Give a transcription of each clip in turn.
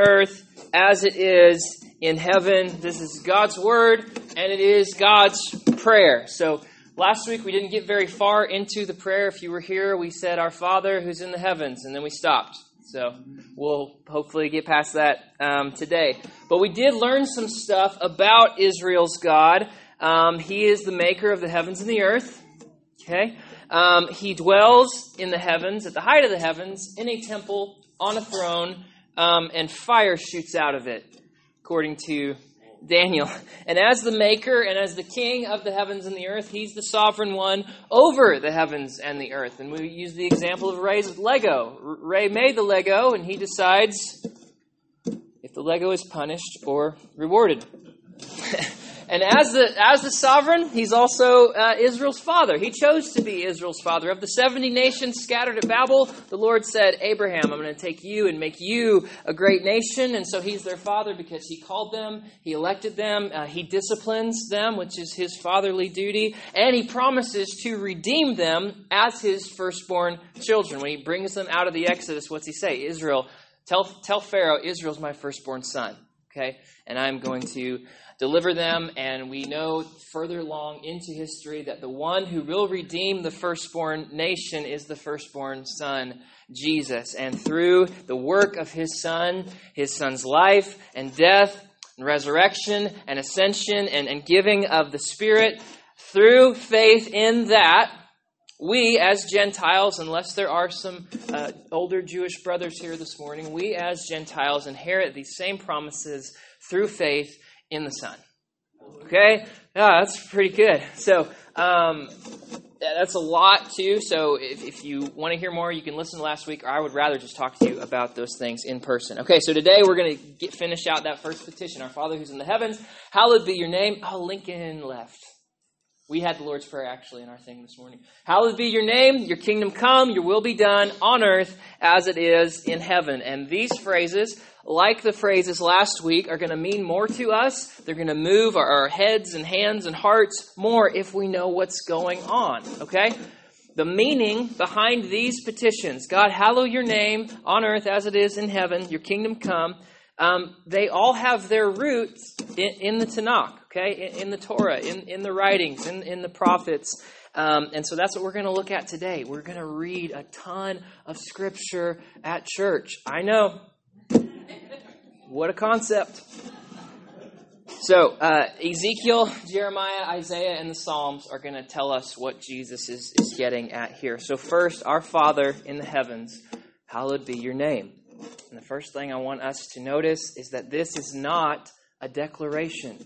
earth as it is in heaven. This is God's word, and it is God's prayer. So, last week we didn't get very far into the prayer. If you were here, we said, Our Father who's in the heavens, and then we stopped. So, we'll hopefully get past that um, today. But we did learn some stuff about Israel's God. Um, he is the maker of the heavens and the earth. Okay? Um, he dwells in the heavens, at the height of the heavens, in a temple, on a throne, um, and fire shoots out of it, according to Daniel. And as the maker and as the king of the heavens and the earth, he's the sovereign one over the heavens and the earth. And we use the example of Ray's Lego. Ray made the Lego, and he decides if the Lego is punished or rewarded. And as the, as the sovereign, he's also uh, Israel's father. He chose to be Israel's father. Of the 70 nations scattered at Babel, the Lord said, Abraham, I'm going to take you and make you a great nation. And so he's their father because he called them, he elected them, uh, he disciplines them, which is his fatherly duty, and he promises to redeem them as his firstborn children. When he brings them out of the Exodus, what's he say? Israel, tell, tell Pharaoh, Israel's my firstborn son. Okay? And I'm going to deliver them. And we know further along into history that the one who will redeem the firstborn nation is the firstborn son, Jesus. And through the work of his son, his son's life and death, and resurrection and ascension and, and giving of the Spirit, through faith in that, we as Gentiles, unless there are some uh, older Jewish brothers here this morning, we as Gentiles inherit these same promises through faith in the Son. Okay? Yeah, that's pretty good. So, um, that's a lot too. So, if, if you want to hear more, you can listen to last week, or I would rather just talk to you about those things in person. Okay, so today we're going to finish out that first petition. Our Father who's in the heavens, hallowed be your name. Oh, Lincoln left. We had the Lord's Prayer actually in our thing this morning. Hallowed be your name, your kingdom come, your will be done on earth as it is in heaven. And these phrases like the phrases last week, are going to mean more to us. They're going to move our heads and hands and hearts more if we know what's going on. Okay? The meaning behind these petitions God, hallow your name on earth as it is in heaven, your kingdom come. Um, they all have their roots in, in the Tanakh, okay? In, in, the Torah, in, in the writings, in, in the prophets. Um, and so that's what we're going to look at today. We're going to read a ton of scripture at church. I know what a concept. So, uh, Ezekiel, Jeremiah, Isaiah, and the Psalms are going to tell us what Jesus is, is getting at here. So, first, our Father in the heavens, hallowed be your name. And the first thing I want us to notice is that this is not a declaration.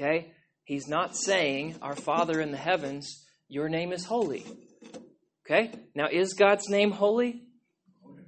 Okay? He's not saying, Our Father in the heavens, your name is holy. Okay? Now, is God's name holy?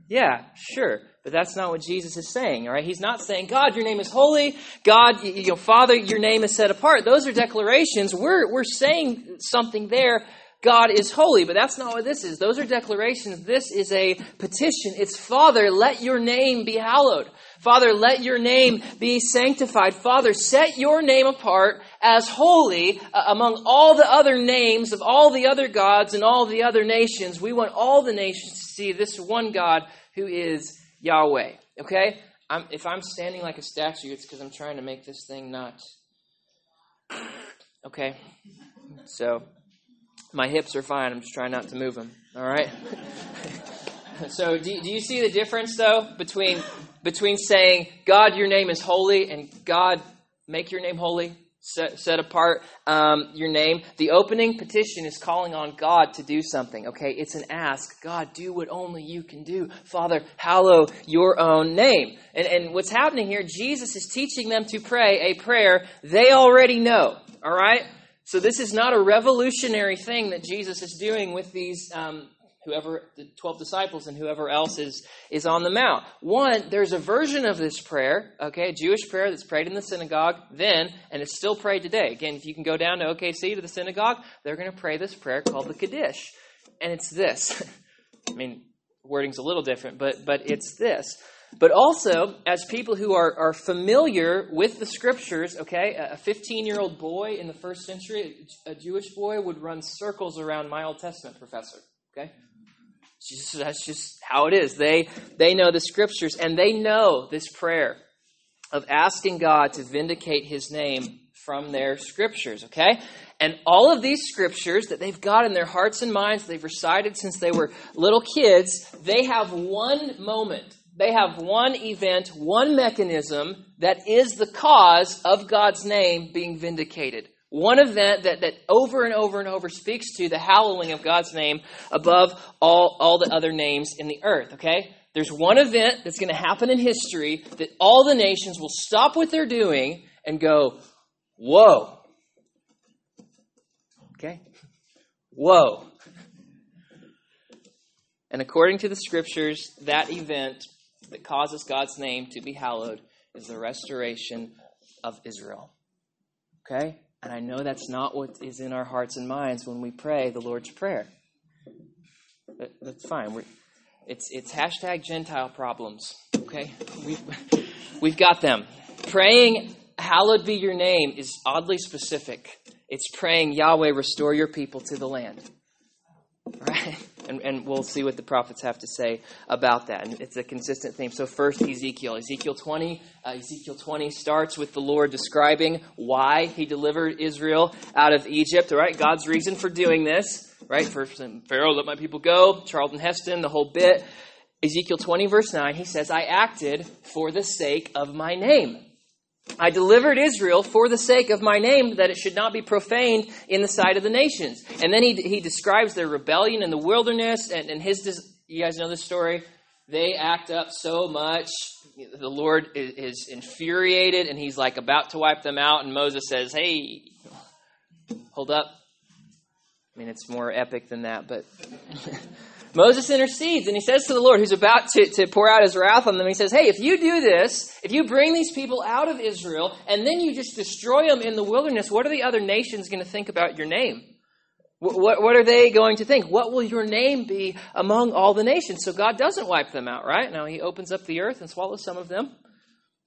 Yeah, sure. But that's not what Jesus is saying, all right? He's not saying, God, your name is holy. God, you know, Father, your name is set apart. Those are declarations. We're, we're saying something there. God is holy, but that's not what this is. Those are declarations. This is a petition. It's Father, let your name be hallowed. Father, let your name be sanctified. Father, set your name apart as holy uh, among all the other names of all the other gods and all the other nations. We want all the nations to see this one God who is Yahweh. Okay? I'm, if I'm standing like a statue, it's because I'm trying to make this thing not. Okay? So, my hips are fine. I'm just trying not to move them. All right? so, do, do you see the difference, though, between, between saying, God, your name is holy, and God, make your name holy? set, set apart um, your name. The opening petition is calling on God to do something, okay? It's an ask. God, do what only you can do. Father, hallow your own name. And, and what's happening here, Jesus is teaching them to pray a prayer they already know, all right? So this is not a revolutionary thing that Jesus is doing with these um, whoever the 12 disciples and whoever else is is on the mount. One there's a version of this prayer okay a jewish prayer that's prayed in the synagogue then and it's still prayed today. Again if you can go down to okc to the synagogue they're going to pray this prayer called the kaddish and it's this. I mean wording's a little different but but it's this but also, as people who are, are familiar with the scriptures, okay, a 15 year old boy in the first century, a Jewish boy, would run circles around my Old Testament professor, okay? Just, that's just how it is. They, they know the scriptures and they know this prayer of asking God to vindicate his name from their scriptures, okay? And all of these scriptures that they've got in their hearts and minds, they've recited since they were little kids, they have one moment. They have one event, one mechanism that is the cause of God's name being vindicated. One event that, that over and over and over speaks to the hallowing of God's name above all, all the other names in the earth, okay? There's one event that's going to happen in history that all the nations will stop what they're doing and go, Whoa. Okay? Whoa. And according to the scriptures, that event that causes God's name to be hallowed is the restoration of Israel. Okay? And I know that's not what is in our hearts and minds when we pray the Lord's Prayer. But that's fine. We're, it's, it's hashtag Gentile problems. Okay? We've, we've got them. Praying hallowed be your name is oddly specific. It's praying, Yahweh, restore your people to the land. Right? And, and we'll see what the prophets have to say about that. And it's a consistent theme. So, first, Ezekiel. Ezekiel 20. Uh, Ezekiel 20 starts with the Lord describing why he delivered Israel out of Egypt, all right? God's reason for doing this, right? For Pharaoh, let my people go. Charlton Heston, the whole bit. Ezekiel 20, verse 9, he says, I acted for the sake of my name. I delivered Israel for the sake of my name, that it should not be profaned in the sight of the nations. And then he, he describes their rebellion in the wilderness, and, and his, you guys know this story? They act up so much. The Lord is, is infuriated, and he's like about to wipe them out, and Moses says, Hey, hold up. I mean, it's more epic than that, but Moses intercedes and he says to the Lord, who's about to, to pour out his wrath on them, he says, Hey, if you do this, if you bring these people out of Israel and then you just destroy them in the wilderness, what are the other nations going to think about your name? What, what, what, are they going to think? What will your name be among all the nations? So God doesn't wipe them out, right? Now he opens up the earth and swallows some of them.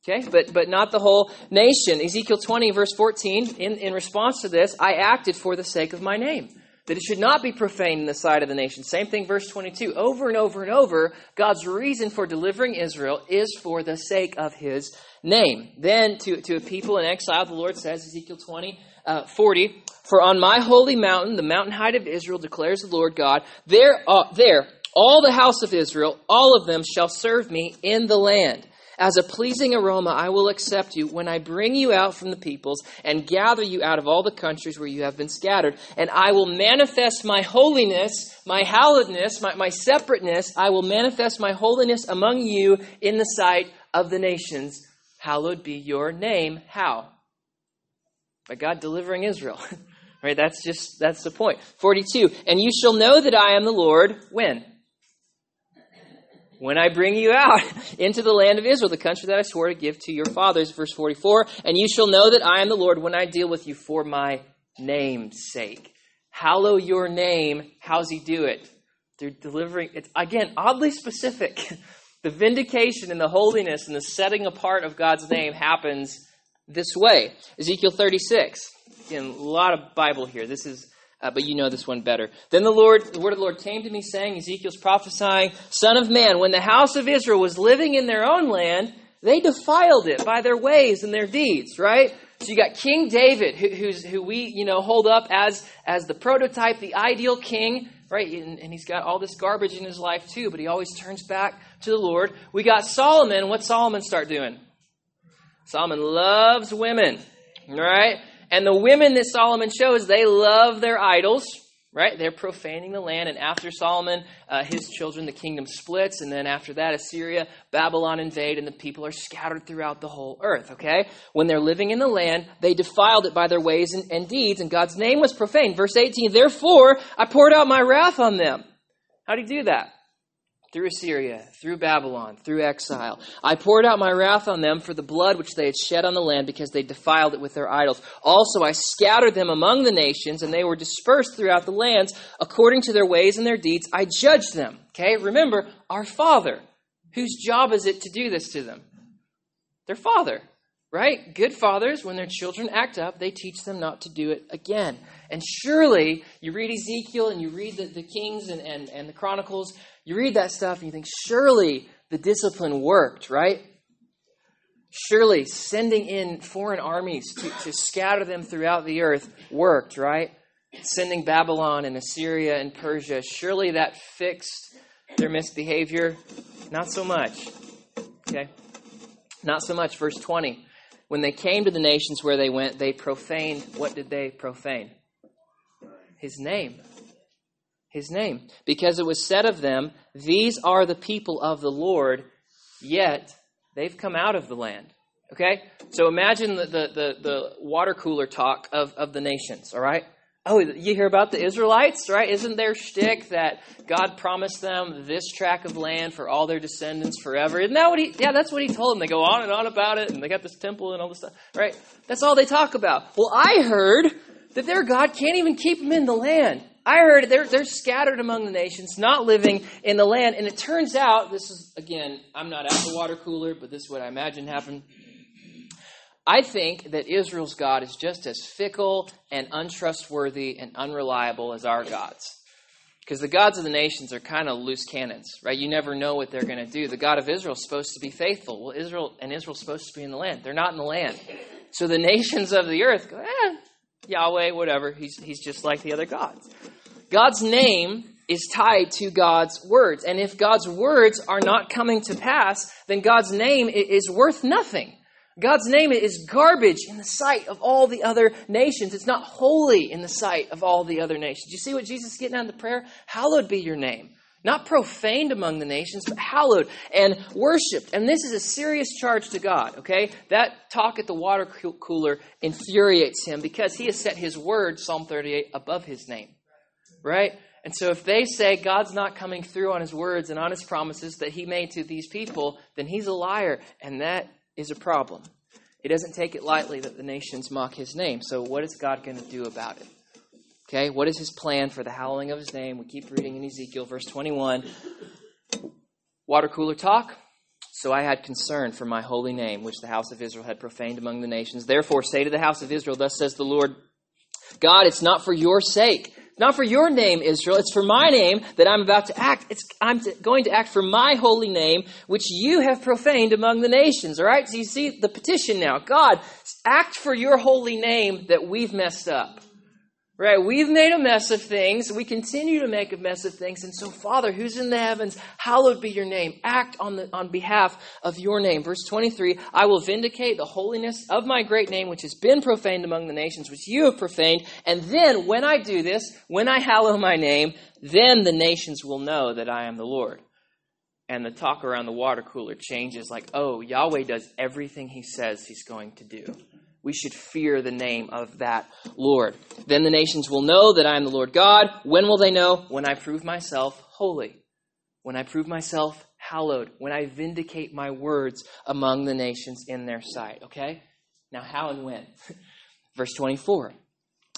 Okay, but, but not the whole nation. Ezekiel 20, verse 14, in, in response to this, I acted for the sake of my name that it should not be profaned in the sight of the nation. Same thing, verse 22. Over and over and over, God's reason for delivering Israel is for the sake of his name. Then, to, to a people in exile, the Lord says, Ezekiel 20, uh, 40, For on my holy mountain, the mountain height of Israel, declares the Lord God, there, uh, there all the house of Israel, all of them shall serve me in the land. As a pleasing aroma, I will accept you when I bring you out from the peoples and gather you out of all the countries where you have been scattered. And I will manifest my holiness, my hallowedness, my, my separateness. I will manifest my holiness among you in the sight of the nations. Hallowed be your name. How? By God delivering Israel. right? That's just, that's the point. 42. And you shall know that I am the Lord when? When I bring you out into the land of Israel, the country that I swore to give to your fathers. Verse 44 And you shall know that I am the Lord when I deal with you for my name's sake. Hallow your name. How's he do it? They're delivering. It's, again, oddly specific. the vindication and the holiness and the setting apart of God's name happens this way. Ezekiel 36. Again, a lot of Bible here. This is uh, but you know this one better. Then the Lord, the word of the Lord came to me, saying, Ezekiel's prophesying, Son of man, when the house of Israel was living in their own land, they defiled it by their ways and their deeds, right? So you got King David, who, who we, you know, hold up as, as the prototype, the ideal king, right? And, and he's got all this garbage in his life too, but he always turns back to the Lord. We got Solomon. What Solomon start doing? Solomon loves women, right? And the women that Solomon shows, they love their idols, right? They're profaning the land. And after Solomon, uh, his children, the kingdom splits. And then after that, Assyria, Babylon invade, and the people are scattered throughout the whole earth, okay? When they're living in the land, they defiled it by their ways and, and deeds, and God's name was profaned. Verse 18, therefore, I poured out my wrath on them. How do you do that? Through Assyria, through Babylon, through exile. I poured out my wrath on them for the blood which they had shed on the land because they defiled it with their idols. Also, I scattered them among the nations, and they were dispersed throughout the lands according to their ways and their deeds. I judged them. Okay, remember, our Father. Whose job is it to do this to them? Their Father right? Good fathers, when their children act up, they teach them not to do it again. And surely, you read Ezekiel and you read the, the Kings and, and, and the Chronicles, You read that stuff and you think, surely the discipline worked, right? Surely sending in foreign armies to, to scatter them throughout the earth worked, right? Sending Babylon and Assyria and Persia, surely that fixed their misbehavior? Not so much. Okay? Not so much. Verse 20. When they came to the nations where they went, they profaned. What did they profane? His name. His name. Because it was said of them, These are the people of the Lord, yet they've come out of the land. Okay? So imagine the, the, the, the water cooler talk of, of the nations, all right? Oh, you hear about the Israelites, right? Isn't their shtick that God promised them this tract of land for all their descendants forever? Isn't that what he? Yeah, that's what he told them. They go on and on about it, and they got this temple and all this stuff, right? That's all they talk about. Well, I heard that their God can't even keep them in the land. I heard they're they're scattered among the nations, not living in the land. And it turns out, this is again, I'm not at the water cooler, but this is what I imagine happened. I think that Israel's God is just as fickle and untrustworthy and unreliable as our gods. Because the gods of the nations are kind of loose cannons, right? You never know what they're going to do. The God of Israel is supposed to be faithful. Well, Israel and Israel's supposed to be in the land. They're not in the land. So the nations of the earth go, eh, Yahweh, whatever. He's, he's just like the other gods. God's name is tied to God's words. And if God's words are not coming to pass, then God's name is worth nothing. God's name is garbage in the sight of all the other nations. It's not holy in the sight of all the other nations. You see what Jesus is getting out of the prayer? Hallowed be your name. Not profaned among the nations, but hallowed and worshiped. And this is a serious charge to God, okay? That talk at the water cooler infuriates him because he has set his word, Psalm 38, above his name, right? And so if they say God's not coming through on his words and on his promises that he made to these people, then he's a liar. And that is a problem. He doesn't take it lightly that the nations mock his name. So, what is God going to do about it? Okay, what is his plan for the hallowing of his name? We keep reading in Ezekiel, verse 21. Water cooler talk. So I had concern for my holy name, which the house of Israel had profaned among the nations. Therefore, say to the house of Israel, Thus says the Lord God, it's not for your sake not for your name, Israel. It's for my name that I'm about to act. It's, I'm going to act for my holy name, which you have profaned among the nations. All right? So you see the petition now. God, act for your holy name that we've messed up. Right? We've made a mess of things. We continue to make a mess of things. And so, Father, who's in the heavens, hallowed be your name. Act on, the, on behalf of your name. Verse 23 I will vindicate the holiness of my great name, which has been profaned among the nations, which you have profaned. And then, when I do this, when I hallow my name, then the nations will know that I am the Lord. And the talk around the water cooler changes like, oh, Yahweh does everything he says he's going to do. We should fear the name of that Lord. Then the nations will know that I am the Lord God. When will they know? When I prove myself holy. When I prove myself hallowed. When I vindicate my words among the nations in their sight. Okay? Now, how and when? Verse 24.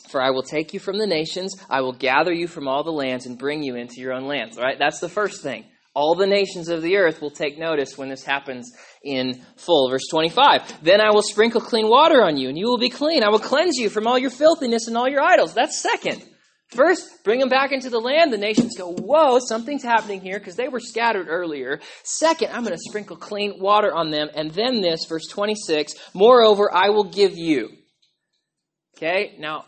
For I will take you from the nations, I will gather you from all the lands and bring you into your own lands. All right? That's the first thing. All the nations of the earth will take notice when this happens in full. Verse 25. Then I will sprinkle clean water on you, and you will be clean. I will cleanse you from all your filthiness and all your idols. That's second. First, bring them back into the land. The nations go, whoa, something's happening here because they were scattered earlier. Second, I'm going to sprinkle clean water on them. And then this, verse 26, moreover, I will give you. Okay, now,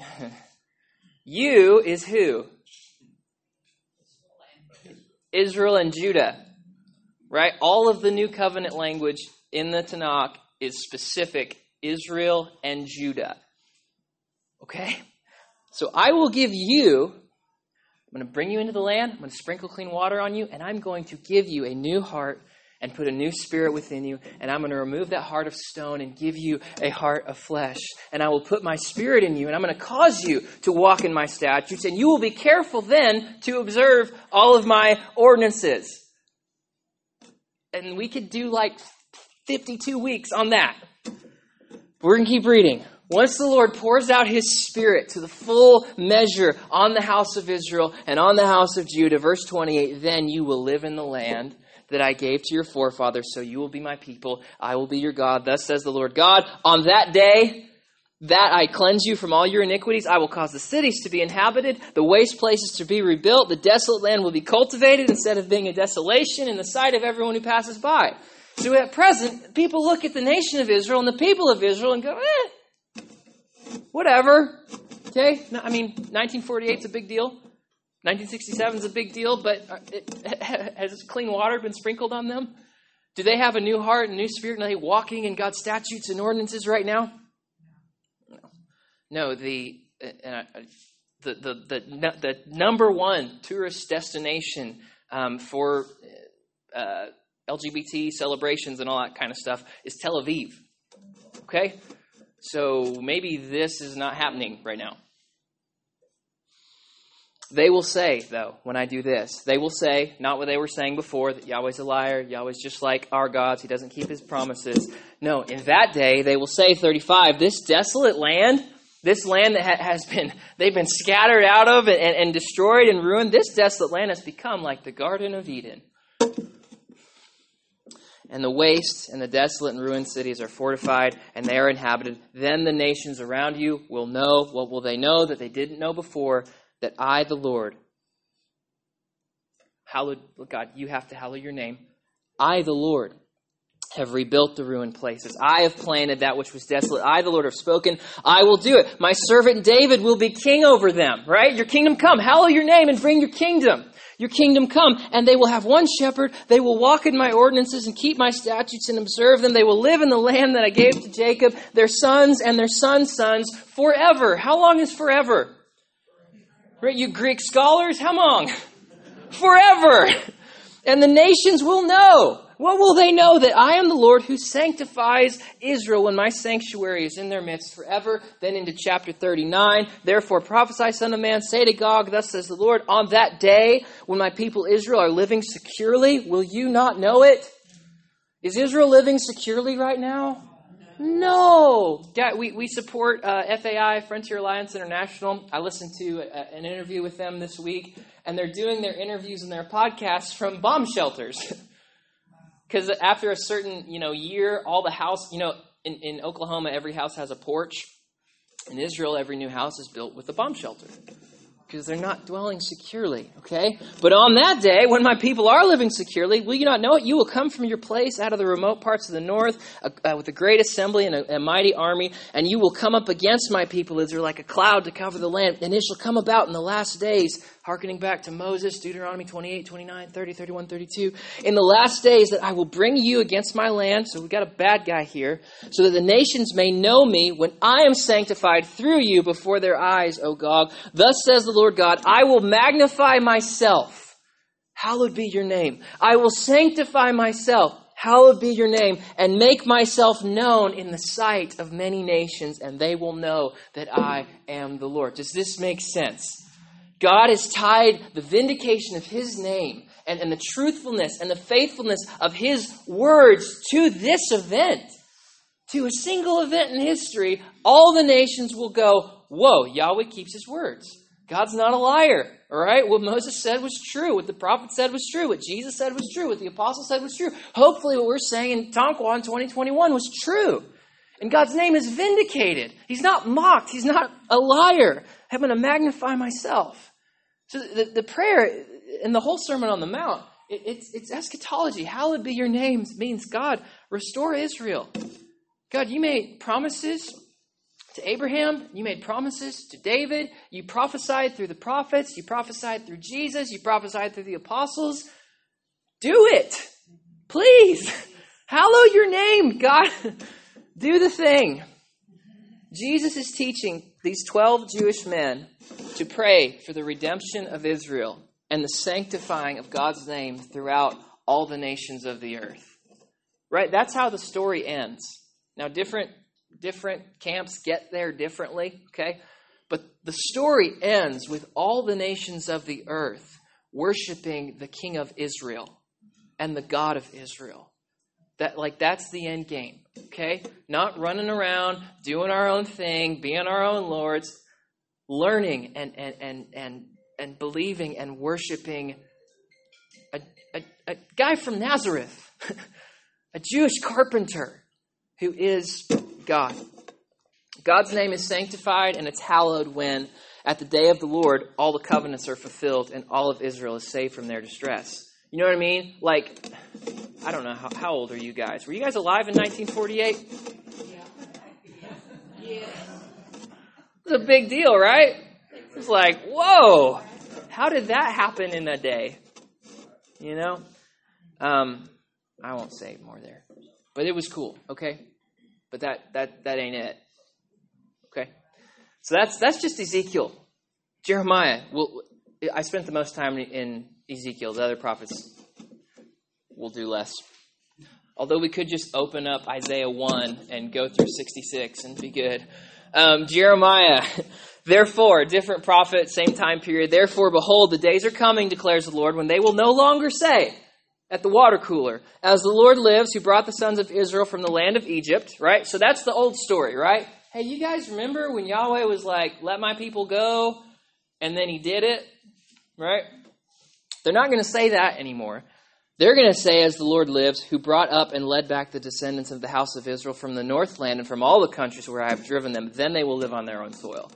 you is who? Israel and Judah, right? All of the new covenant language in the Tanakh is specific Israel and Judah. Okay? So I will give you, I'm going to bring you into the land, I'm going to sprinkle clean water on you, and I'm going to give you a new heart and put a new spirit within you. And I'm going to remove that heart of stone and give you a heart of flesh. And I will put my spirit in you, and I'm going to cause you to walk in my statutes. And you will be careful then to observe all of my ordinances. And we could do like 52 weeks on that. We're going to keep reading. Once the Lord pours out his spirit to the full measure on the house of Israel and on the house of Judah, verse 28, then you will live in the land that I gave to your forefathers, so you will be my people. I will be your God. Thus says the Lord God. On that day, that I cleanse you from all your iniquities. I will cause the cities to be inhabited, the waste places to be rebuilt, the desolate land will be cultivated instead of being a desolation in the sight of everyone who passes by. So at present, people look at the nation of Israel and the people of Israel and go, eh, whatever. Okay? I mean, 1948 is a big deal. 1967 is a big deal, but uh, it, has clean water been sprinkled on them? Do they have a new heart and new spirit? Are they walking in God's statutes and ordinances right now? No, the, uh, uh, the, the, the, the, number one tourist destination um, for uh, LGBT celebrations and all that kind of stuff is Tel Aviv. Okay? So maybe this is not happening right now. They will say, though, when I do this, they will say, not what they were saying before, that Yahweh's a liar, Yahweh's just like our gods, he doesn't keep his promises. No, in that day, they will say, 35, this desolate land, this land that has been, they've been scattered out of and, and destroyed and ruined, this desolate land has become like the Garden of Eden. And the waste and the desolate and ruined cities are fortified and they are inhabited. Then the nations around you will know. What will they know that they didn't know before? That I, the Lord, hallowed, God, you have to hallow your name. I, the Lord, have rebuilt the ruined places. I have planted that which was desolate. I, the Lord, have spoken. I will do it. My servant David will be king over them, right? Your kingdom come. Hallow your name and bring your kingdom. Your kingdom come. And they will have one shepherd. They will walk in my ordinances and keep my statutes and observe them. They will live in the land that I gave to Jacob, their sons and their sons' sons forever. How long is forever? Right? You Greek scholars, how long? forever. And the nations will know what will they know? That I am the Lord who sanctifies Israel when my sanctuary is in their midst forever. Then into chapter 39. Therefore prophesy, son of man, say to Gog, thus says the Lord, on that day when my people Israel are living securely, will you not know it? Is Israel living securely right now? No. Yeah, we, we support uh, FAI, Frontier Alliance International. I listened to a, an interview with them this week, and they're doing their interviews and their podcasts from bomb shelters. Because after a certain, you know, year, all the house, you know, in, in Oklahoma, every house has a porch. In Israel, every new house is built with a bomb shelter because they're not dwelling securely, okay? But on that day, when my people are living securely, will you not know it? You will come from your place out of the remote parts of the north uh, uh, with a great assembly and a, a, mighty army, and you will come up against my people Israel like a cloud to cover the land. And it shall come about in the last days Harkening back to Moses, Deuteronomy 28, 29, 30, 31, 32. In the last days that I will bring you against my land. So we've got a bad guy here. So that the nations may know me when I am sanctified through you before their eyes, O Gog. Thus says the Lord God, I will magnify myself. Hallowed be your name. I will sanctify myself. Hallowed be your name, and make myself known in the sight of many nations, and they will know that I am the Lord. Does this make sense? God has tied the vindication of His name and, and the truthfulness and the faithfulness of His words to this event, to a single event in history. All the nations will go, Whoa, Yahweh keeps His words. God's not a liar. All right? What Moses said was true. What the prophet said was true. What Jesus said was true. What the apostle said was true. Hopefully, what we're saying in Tonkawa in 2021 was true. And God's name is vindicated. He's not mocked. He's not a liar. I'm going to magnify myself. So the, the prayer and the whole Sermon on the Mount, it, it's, it's eschatology. Hallowed be your name means God, restore Israel. God, you made promises to Abraham, you made promises to David, you prophesied through the prophets, you prophesied through Jesus, you prophesied through the apostles. Do it. Please. Hallow your name, God. Do the thing. Jesus is teaching these 12 Jewish men to pray for the redemption of Israel and the sanctifying of God's name throughout all the nations of the earth. Right? That's how the story ends. Now, different, different camps get there differently, okay? But the story ends with all the nations of the earth worshiping the King of Israel and the God of Israel. That like that's the end game. Okay? Not running around, doing our own thing, being our own lords, learning and and and and, and believing and worshiping a, a, a guy from Nazareth, a Jewish carpenter who is God. God's name is sanctified and it's hallowed when, at the day of the Lord, all the covenants are fulfilled and all of Israel is saved from their distress. You know what I mean? Like, I don't know, how, how old are you guys? Were you guys alive in 1948? Yeah. It was a big deal, right? It's like, whoa, how did that happen in a day? You know? Um, I won't say more there. But it was cool, okay? But that that that ain't it. Okay? So that's that's just Ezekiel. Jeremiah, well I spent the most time in Ezekiel. The other prophets will do less. Although we could just open up Isaiah 1 and go through 66 and be good. Um, Jeremiah, therefore, different prophet, same time period. Therefore, behold, the days are coming, declares the Lord, when they will no longer say at the water cooler, As the Lord lives, who brought the sons of Israel from the land of Egypt, right? So that's the old story, right? Hey, you guys remember when Yahweh was like, Let my people go, and then he did it, right? They're not going to say that anymore. They're going to say, as the Lord lives, who brought up and led back the descendants of the house of Israel from the northland and from all the countries where I have driven them, then they will live on their own soil.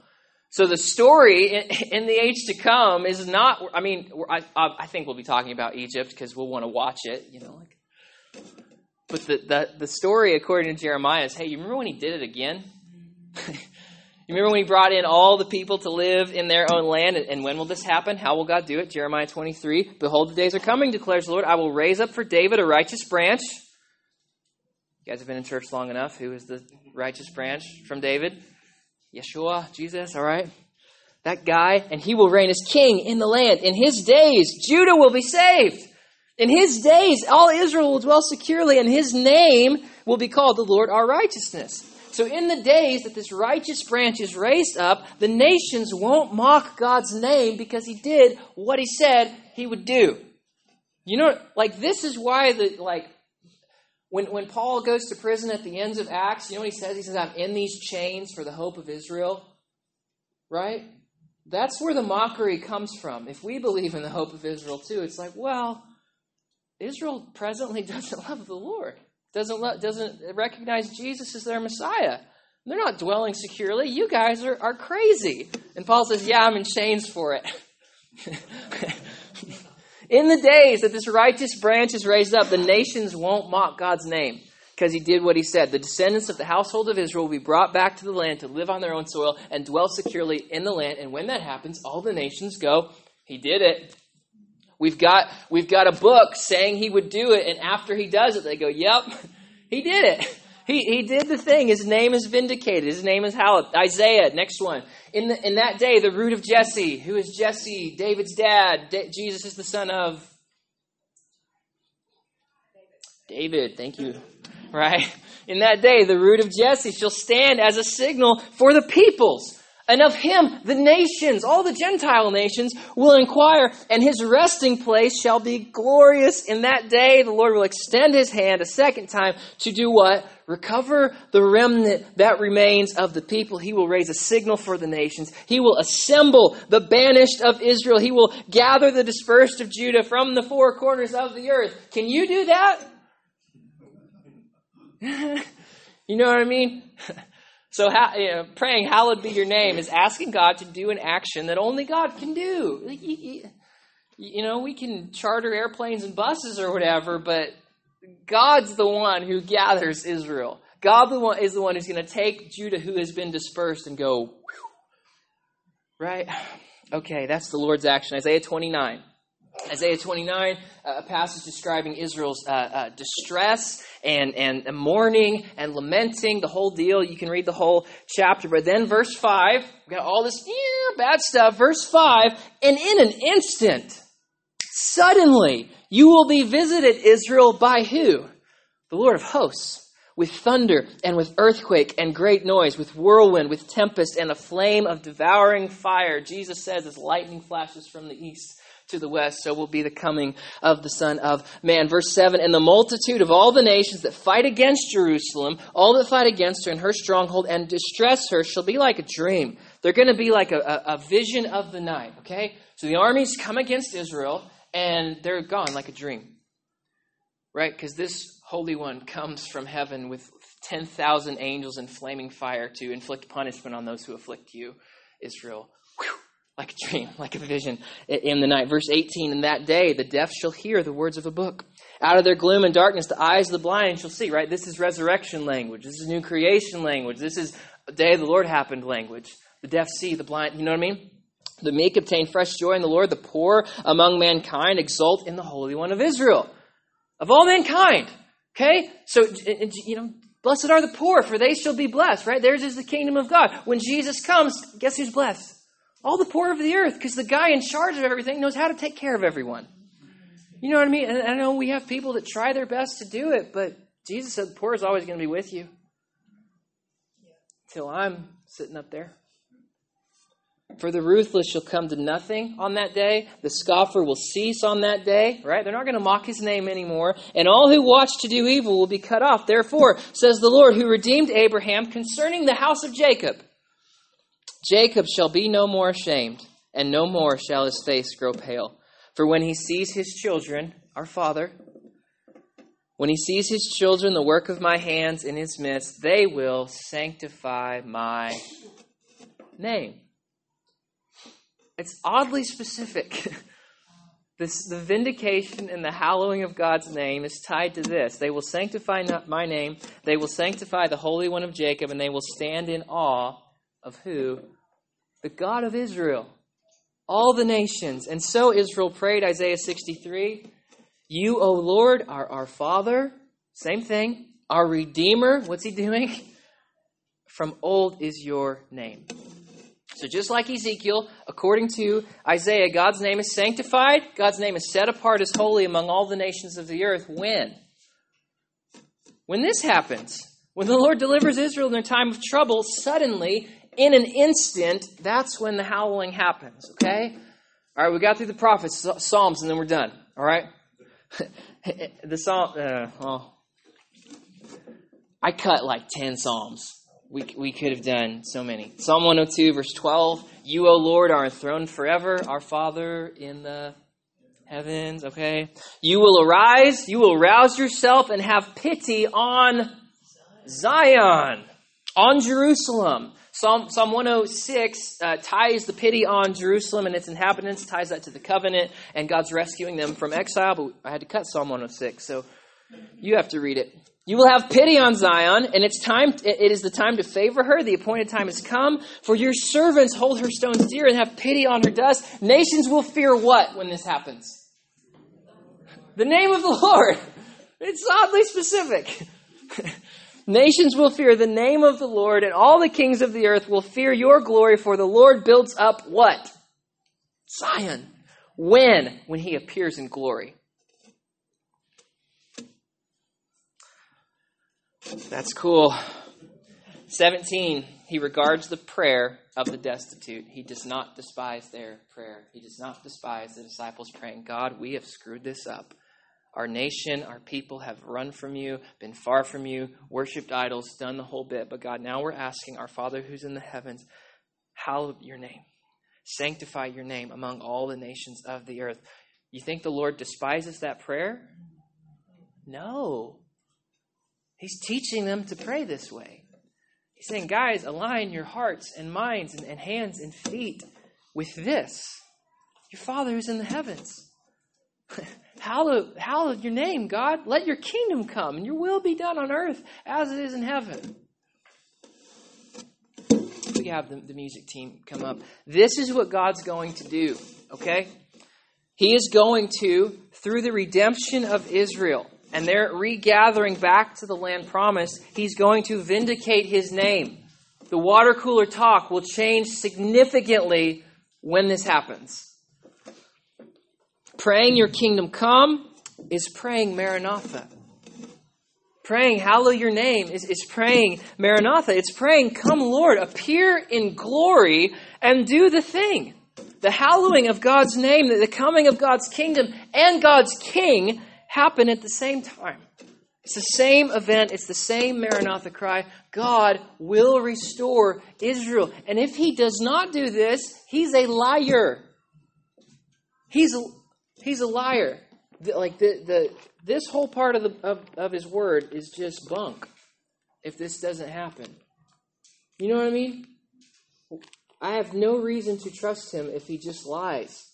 So the story in, the age to come is not, I mean, I, I think we'll be talking about Egypt because we'll want to watch it, you know. Like, but the, the, the story, according to Jeremiah, is hey, you remember when he did it again? Mm-hmm. You remember when he brought in all the people to live in their own land? And when will this happen? How will God do it? Jeremiah 23. Behold, the days are coming, declares the Lord. I will raise up for David a righteous branch. You guys have been in church long enough. Who is the righteous branch from David? Yeshua, Jesus, all right? That guy, and he will reign as king in the land. In his days, Judah will be saved. In his days, all Israel will dwell securely, and his name will be called the Lord our righteousness. So, in the days that this righteous branch is raised up, the nations won't mock God's name because he did what he said he would do. You know, like, this is why the, like, when, when Paul goes to prison at the ends of Acts, you know what he says? He says, I'm in these chains for the hope of Israel. Right? That's where the mockery comes from. If we believe in the hope of Israel too, it's like, well, Israel presently doesn't love the Lord doesn't, let, doesn't recognize Jesus as their Messiah. They're not dwelling securely. You guys are, are crazy. And Paul says, Yeah, I'm in chains for it. in the days that this righteous branch is raised up, the nations won't mock God's name because he did what he said. The descendants of the household of Israel will be brought back to the land to live on their own soil and dwell securely in the land. And when that happens, all the nations go, He did it. We've got, we've got a book saying he would do it, and after he does it, they go, Yep, he did it. He, he did the thing. His name is vindicated. His name is hallowed. Isaiah, next one. In, the, in that day, the root of Jesse. Who is Jesse? David's dad. Da- Jesus is the son of David. Thank you. Right? In that day, the root of Jesse shall stand as a signal for the peoples. And of him, the nations, all the Gentile nations, will inquire, and his resting place shall be glorious. In that day, the Lord will extend his hand a second time to do what? Recover the remnant that remains of the people. He will raise a signal for the nations. He will assemble the banished of Israel. He will gather the dispersed of Judah from the four corners of the earth. Can you do that? you know what I mean? So, you uh, know, praying, hallowed be your name, is asking God to do an action that only God can do. You know, we can charter airplanes and buses or whatever, but God's the one who gathers Israel. God the one, is the one who's going to take Judah who has been dispersed and go, right? Okay, that's the Lord's action. Isaiah 29. Isaiah 29, a passage describing Israel's uh, uh, distress and, and mourning and lamenting, the whole deal. You can read the whole chapter. But then, verse 5, we got all this yeah, bad stuff. Verse 5, and in an instant, suddenly, you will be visited, Israel, by who? The Lord of hosts with thunder and with earthquake and great noise, with whirlwind, with tempest and a flame of devouring fire. Jesus says as lightning flashes from the east to the west, so will be the coming of the Son of Man. Verse 7 And the multitude of all the nations that fight against Jerusalem, all that fight against her and her stronghold and distress her, shall be like a dream. They're going to be like a, a, a vision of the night, okay? So the armies come against Israel, and they're gone like a dream, right? Because this Holy One comes from heaven with 10,000 angels in flaming fire to inflict punishment on those who afflict you, Israel. Like a dream, like a vision in the night. Verse 18 In that day, the deaf shall hear the words of a book. Out of their gloom and darkness, the eyes of the blind shall see, right? This is resurrection language. This is new creation language. This is a day of the Lord happened language. The deaf see, the blind, you know what I mean? The meek obtain fresh joy in the Lord. The poor among mankind exult in the Holy One of Israel. Of all mankind. Okay? So, you know, blessed are the poor, for they shall be blessed, right? Theirs is the kingdom of God. When Jesus comes, guess who's blessed? All the poor of the earth, because the guy in charge of everything knows how to take care of everyone. You know what I mean? And I know we have people that try their best to do it, but Jesus said the poor is always going to be with you. Till I'm sitting up there. For the ruthless shall come to nothing on that day. The scoffer will cease on that day, right? They're not going to mock his name anymore. And all who watch to do evil will be cut off. Therefore, says the Lord, who redeemed Abraham concerning the house of Jacob Jacob shall be no more ashamed, and no more shall his face grow pale. For when he sees his children, our Father, when he sees his children, the work of my hands in his midst, they will sanctify my name. It's oddly specific. this, the vindication and the hallowing of God's name is tied to this. They will sanctify my name, they will sanctify the Holy One of Jacob, and they will stand in awe of who? The God of Israel. All the nations. And so Israel prayed, Isaiah 63 You, O Lord, are our Father. Same thing. Our Redeemer. What's he doing? From old is your name. So, just like Ezekiel, according to Isaiah, God's name is sanctified, God's name is set apart as holy among all the nations of the earth. When? When this happens, when the Lord delivers Israel in their time of trouble, suddenly, in an instant, that's when the hallowing happens, okay? All right, we got through the prophets, Psalms, and then we're done, all right? the Psalm, uh, well, I cut like 10 Psalms we, we could have done so many. Psalm 102, verse 12 You, O Lord, are enthroned forever, our Father in the heavens, okay? You will arise, you will rouse yourself and have pity on Zion, on Jerusalem. Psalm, Psalm 106 uh, ties the pity on Jerusalem and its inhabitants, ties that to the covenant and God's rescuing them from exile, but I had to cut Psalm 106, so you have to read it. You will have pity on Zion, and it's time, it is the time to favor her. The appointed time has come. For your servants hold her stones dear and have pity on her dust. Nations will fear what when this happens? The name of the Lord. It's oddly specific. Nations will fear the name of the Lord, and all the kings of the earth will fear your glory, for the Lord builds up what? Zion. When? When he appears in glory. That's cool. 17, he regards the prayer of the destitute. He does not despise their prayer. He does not despise the disciples praying, God, we have screwed this up. Our nation, our people have run from you, been far from you, worshiped idols, done the whole bit. But God, now we're asking our Father who's in the heavens, hallowed your name. Sanctify your name among all the nations of the earth. You think the Lord despises that prayer? No. He's teaching them to pray this way. He's saying, guys, align your hearts and minds and, and hands and feet with this. Your Father who's in the heavens. hallowed, hallowed your name, God. Let your kingdom come and your will be done on earth as it is in heaven. We have the, the music team come up. This is what God's going to do, okay? He is going to, through the redemption of Israel, and they're regathering back to the land promised, he's going to vindicate his name. The water cooler talk will change significantly when this happens. Praying your kingdom come is praying Maranatha. Praying, hallow your name, is, is praying Maranatha. It's praying, come Lord, appear in glory and do the thing. The hallowing of God's name, the coming of God's kingdom and God's king happen at the same time. It's the same event, it's the same Maranatha cry. God will restore Israel. And if he does not do this, he's a liar. He's he's a liar. Like the, the this whole part of, the, of, of his word is just bunk if this doesn't happen. You know what I mean? I have no reason to trust him if he just lies.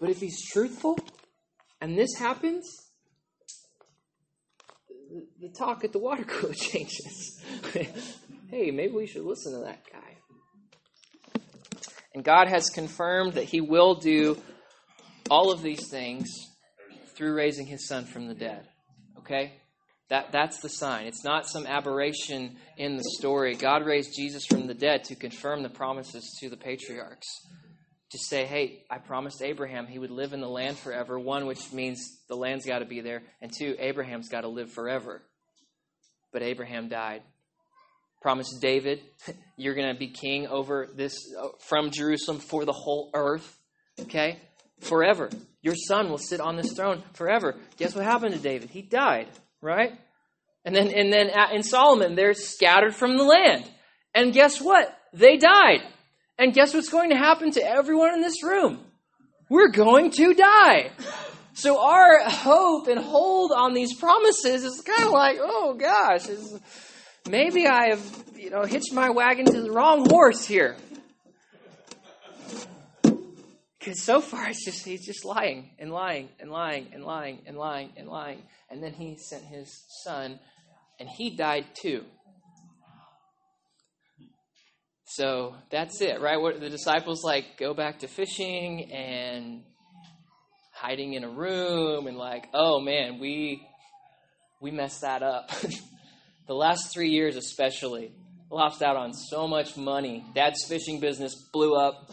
But if he's truthful and this happens, the, the talk at the water cooler changes. hey, maybe we should listen to that guy. And God has confirmed that he will do all of these things through raising his son from the dead. Okay? That, that's the sign. It's not some aberration in the story. God raised Jesus from the dead to confirm the promises to the patriarchs. To say, hey, I promised Abraham he would live in the land forever. One, which means the land's got to be there. And two, Abraham's got to live forever. But Abraham died. Promised David, you're going to be king over this, uh, from Jerusalem for the whole earth. Okay? Forever. Your son will sit on this throne forever. Guess what happened to David? He died right? And then, and then in Solomon, they're scattered from the land. And guess what? They died. And guess what's going to happen to everyone in this room? We're going to die. So our hope and hold on these promises is kind of like, oh gosh, maybe I have, you know, hitched my wagon to the wrong horse here. Because so far it's just he's just lying and lying and lying and lying and lying and lying and then he sent his son, and he died too. So that's it, right? What the disciples like go back to fishing and hiding in a room and like, oh man, we we messed that up. the last three years especially, lost out on so much money. Dad's fishing business blew up.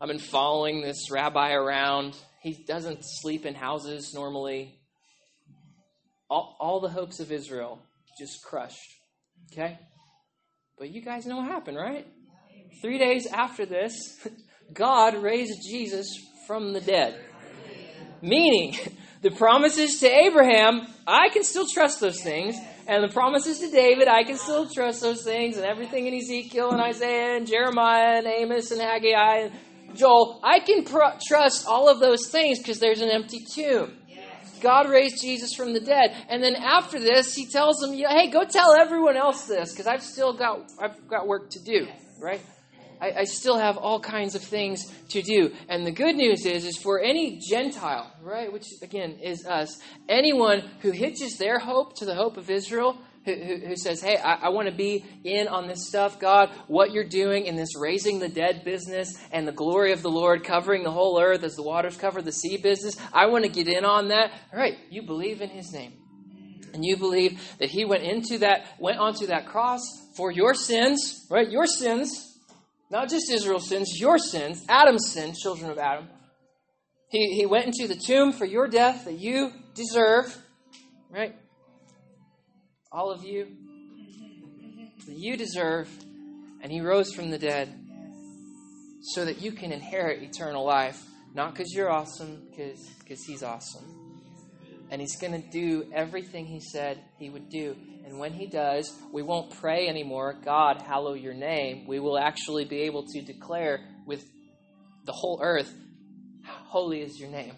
I've been following this rabbi around. He doesn't sleep in houses normally all, all the hopes of Israel just crushed. Okay? But you guys know what happened, right? Three days after this, God raised Jesus from the dead. Meaning, the promises to Abraham, I can still trust those things. And the promises to David, I can still trust those things. And everything in Ezekiel and Isaiah and Jeremiah and Amos and Haggai and Joel, I can pr- trust all of those things because there's an empty tomb. God raised Jesus from the dead. And then after this, he tells them, hey, go tell everyone else this because I've still got, I've got work to do, right? I, I, still have all kinds of things to do. And the good news is, is for any Gentile, right, which again is us, anyone who hitches their hope to the hope of Israel, who, who, says, Hey, I, I want to be in on this stuff, God, what you're doing in this raising the dead business and the glory of the Lord covering the whole earth as the waters cover the sea business. I want to get in on that. All right, you believe in his name. And you believe that he went into that, went onto that cross for your sins, right? Your sins, not just Israel's sins, your sins, Adam's sins, children of Adam. He, he went into the tomb for your death that you deserve, right? All of you that you deserve, and he rose from the dead so that you can inherit eternal life. Not because you're awesome, because he's awesome. And he's going to do everything he said he would do. And when he does, we won't pray anymore, God, hallow your name. We will actually be able to declare with the whole earth, Holy is your name.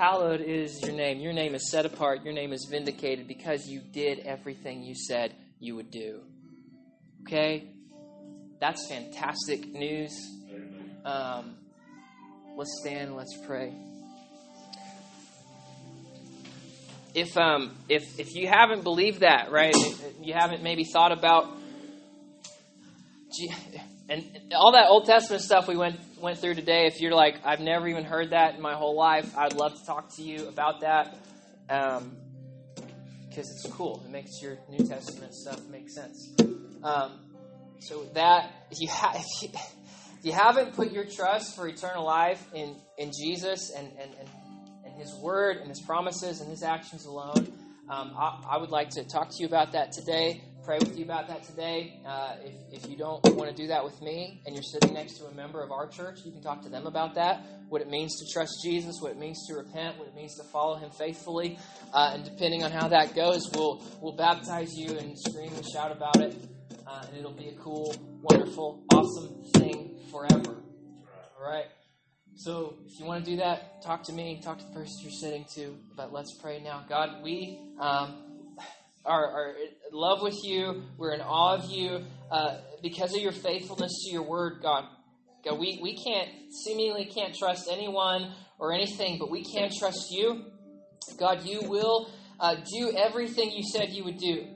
Hallowed is your name. Your name is set apart. Your name is vindicated because you did everything you said you would do. Okay? That's fantastic news. Um, let's stand. Let's pray. If um if if you haven't believed that, right? You haven't maybe thought about and all that Old Testament stuff we went went through today, if you're like, I've never even heard that in my whole life, I'd love to talk to you about that. Um, because it's cool. It makes your New Testament stuff make sense. Um, so that if you, ha- if you, if you haven't put your trust for eternal life in, in Jesus and, and, and, and His Word and His promises and His actions alone, um, I, I, would like to talk to you about that today pray with you about that today. Uh, if, if you don't want to do that with me and you're sitting next to a member of our church, you can talk to them about that. What it means to trust Jesus, what it means to repent, what it means to follow Him faithfully. Uh, and depending on how that goes, we'll, we'll baptize you and scream and shout about it. Uh, and it'll be a cool, wonderful, awesome thing forever. All right? So if you want to do that, talk to me, talk to the person you're sitting to. But let's pray now. God, we um, are, are, in love with you. We're in awe of you uh, because of your faithfulness to your word, God. God, we, we can't seemingly can't trust anyone or anything, but we can trust you. God, you will uh, do everything you said you would do.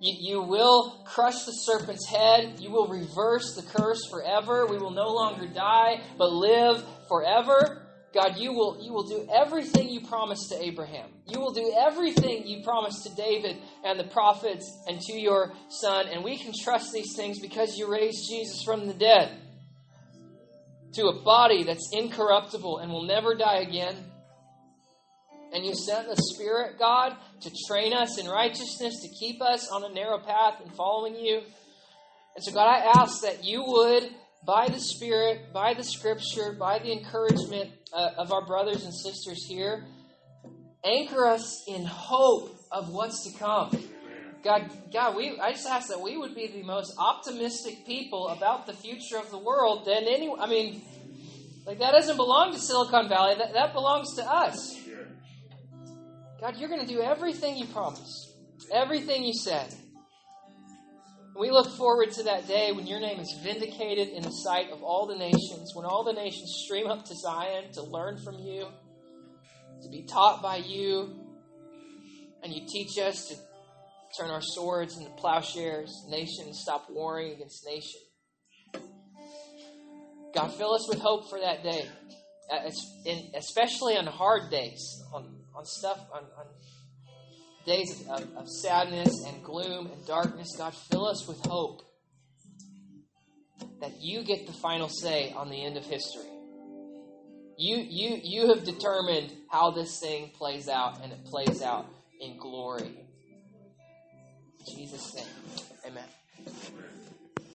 You, you will crush the serpent's head. You will reverse the curse forever. We will no longer die, but live forever. God, you will, you will do everything you promised to Abraham. You will do everything you promised to David and the prophets and to your son. And we can trust these things because you raised Jesus from the dead to a body that's incorruptible and will never die again. And you sent the Spirit, God, to train us in righteousness, to keep us on a narrow path and following you. And so, God, I ask that you would, by the Spirit, by the Scripture, by the encouragement uh, of our brothers and sisters here, anchor us in hope of what's to come. God, God, we I just ask that we would be the most optimistic people about the future of the world than any. I mean, like that doesn't belong to Silicon Valley. That that belongs to us. God, you're going to do everything you promised, everything you said. We look forward to that day when your name is vindicated in the sight of all the nations, when all the nations stream up to Zion to learn from you, to be taught by you, and you teach us to turn our swords into plowshares, nations stop warring against nation. God, fill us with hope for that day, uh, especially on hard days, on on stuff, on, on days of, of sadness and gloom and darkness, God, fill us with hope that you get the final say on the end of history. You, you, you have determined how this thing plays out, and it plays out in glory. In Jesus' name, amen.